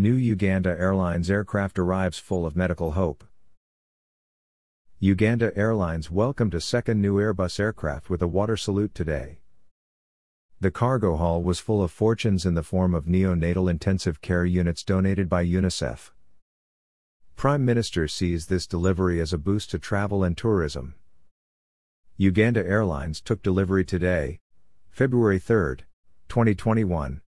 New Uganda Airlines aircraft arrives full of medical hope. Uganda Airlines welcomed a second new Airbus aircraft with a water salute today. The cargo haul was full of fortunes in the form of neonatal intensive care units donated by UNICEF. Prime Minister sees this delivery as a boost to travel and tourism. Uganda Airlines took delivery today, February 3, 2021,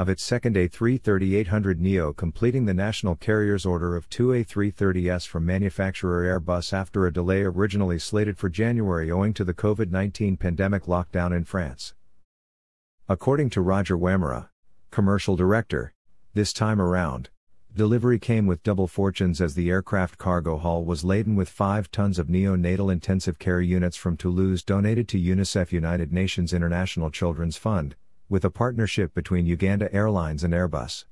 of its second A330-800 Neo completing the national carrier's order of two A330s from manufacturer Airbus after a delay originally slated for January owing to the COVID-19 pandemic lockdown in France. According to Roger Wamara, commercial director, this time around, delivery came with double fortunes as the aircraft cargo hull was laden with 5 tons of neonatal intensive care units from Toulouse donated to UNICEF United Nations International Children's Fund, with a partnership between Uganda Airlines and Airbus.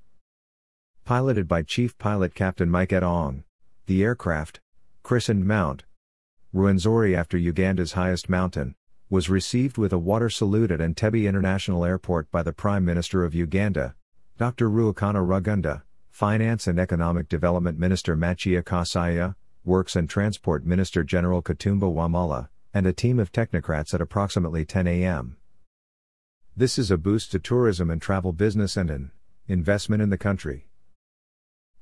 Piloted by Chief Pilot Captain Mike Edong, the aircraft, christened Mount Rwenzori after Uganda's highest mountain, was received with a water salute at Entebbe International Airport by the Prime Minister of Uganda, Dr. Ruhakana Rugunda, Finance and Economic Development Minister Matia Kasaija, Works and Transport Minister General Katumba Wamala, and a team of technocrats at approximately 10 a.m. This is a boost to tourism and travel business and an investment in the country.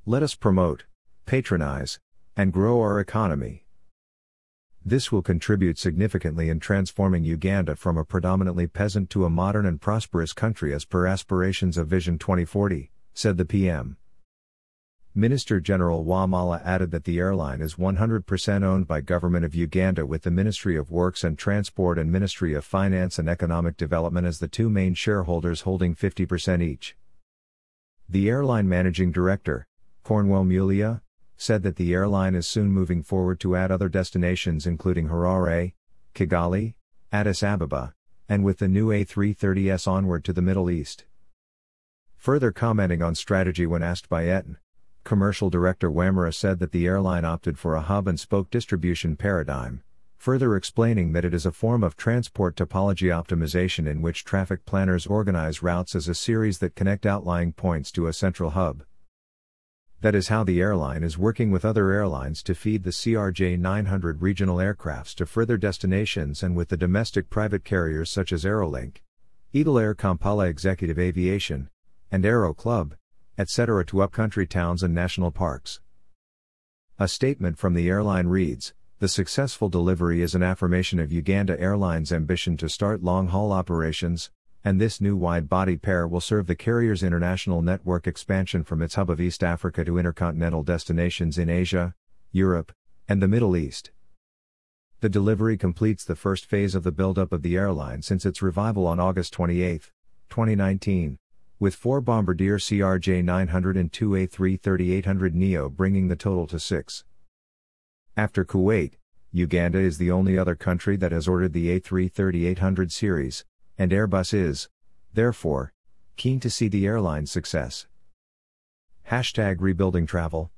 Let us promote, patronize, and grow our economy. This will contribute significantly in transforming Uganda from a predominantly peasant to a modern and prosperous country as per aspirations of Vision 2040, said the PM. Minister General Wamala added that the airline is 100% owned by Government of Uganda with the Ministry of Works and Transport and Ministry of Finance and Economic Development as the two main shareholders holding 50% each. The airline managing director, Cornwell Muleya, said that the airline is soon moving forward to add other destinations including Harare, Kigali, Addis Ababa, and with the new A330S onward to the Middle East. Further commenting on strategy when asked by Eton, Commercial Director Wamara said that the airline opted for a hub and spoke distribution paradigm, further explaining that it is a form of transport topology optimization in which traffic planners organize routes as a series that connect outlying points to a central hub. That is how the airline is working with other airlines to feed the CRJ 900 regional aircrafts to further destinations and with the domestic private carriers such as Aerolink, Eagle Air Kampala Executive Aviation, and Aero Club, etc. to upcountry towns and national parks. A statement from the airline reads The successful delivery is an affirmation of Uganda Airlines' ambition to start long haul operations, and this new wide body pair will serve the carrier's international network expansion from its hub of East Africa to intercontinental destinations in Asia, Europe, and the Middle East. The delivery completes the first phase of the build-up of the airline since its revival on August 28, 2019, with four Bombardier CRJ 900 and two A330-800 Neo bringing the total to six. After Kuwait, Uganda is the only other country that has ordered the A330-800 series, and Airbus is, therefore, keen to see the airline's success. Hashtag rebuilding travel.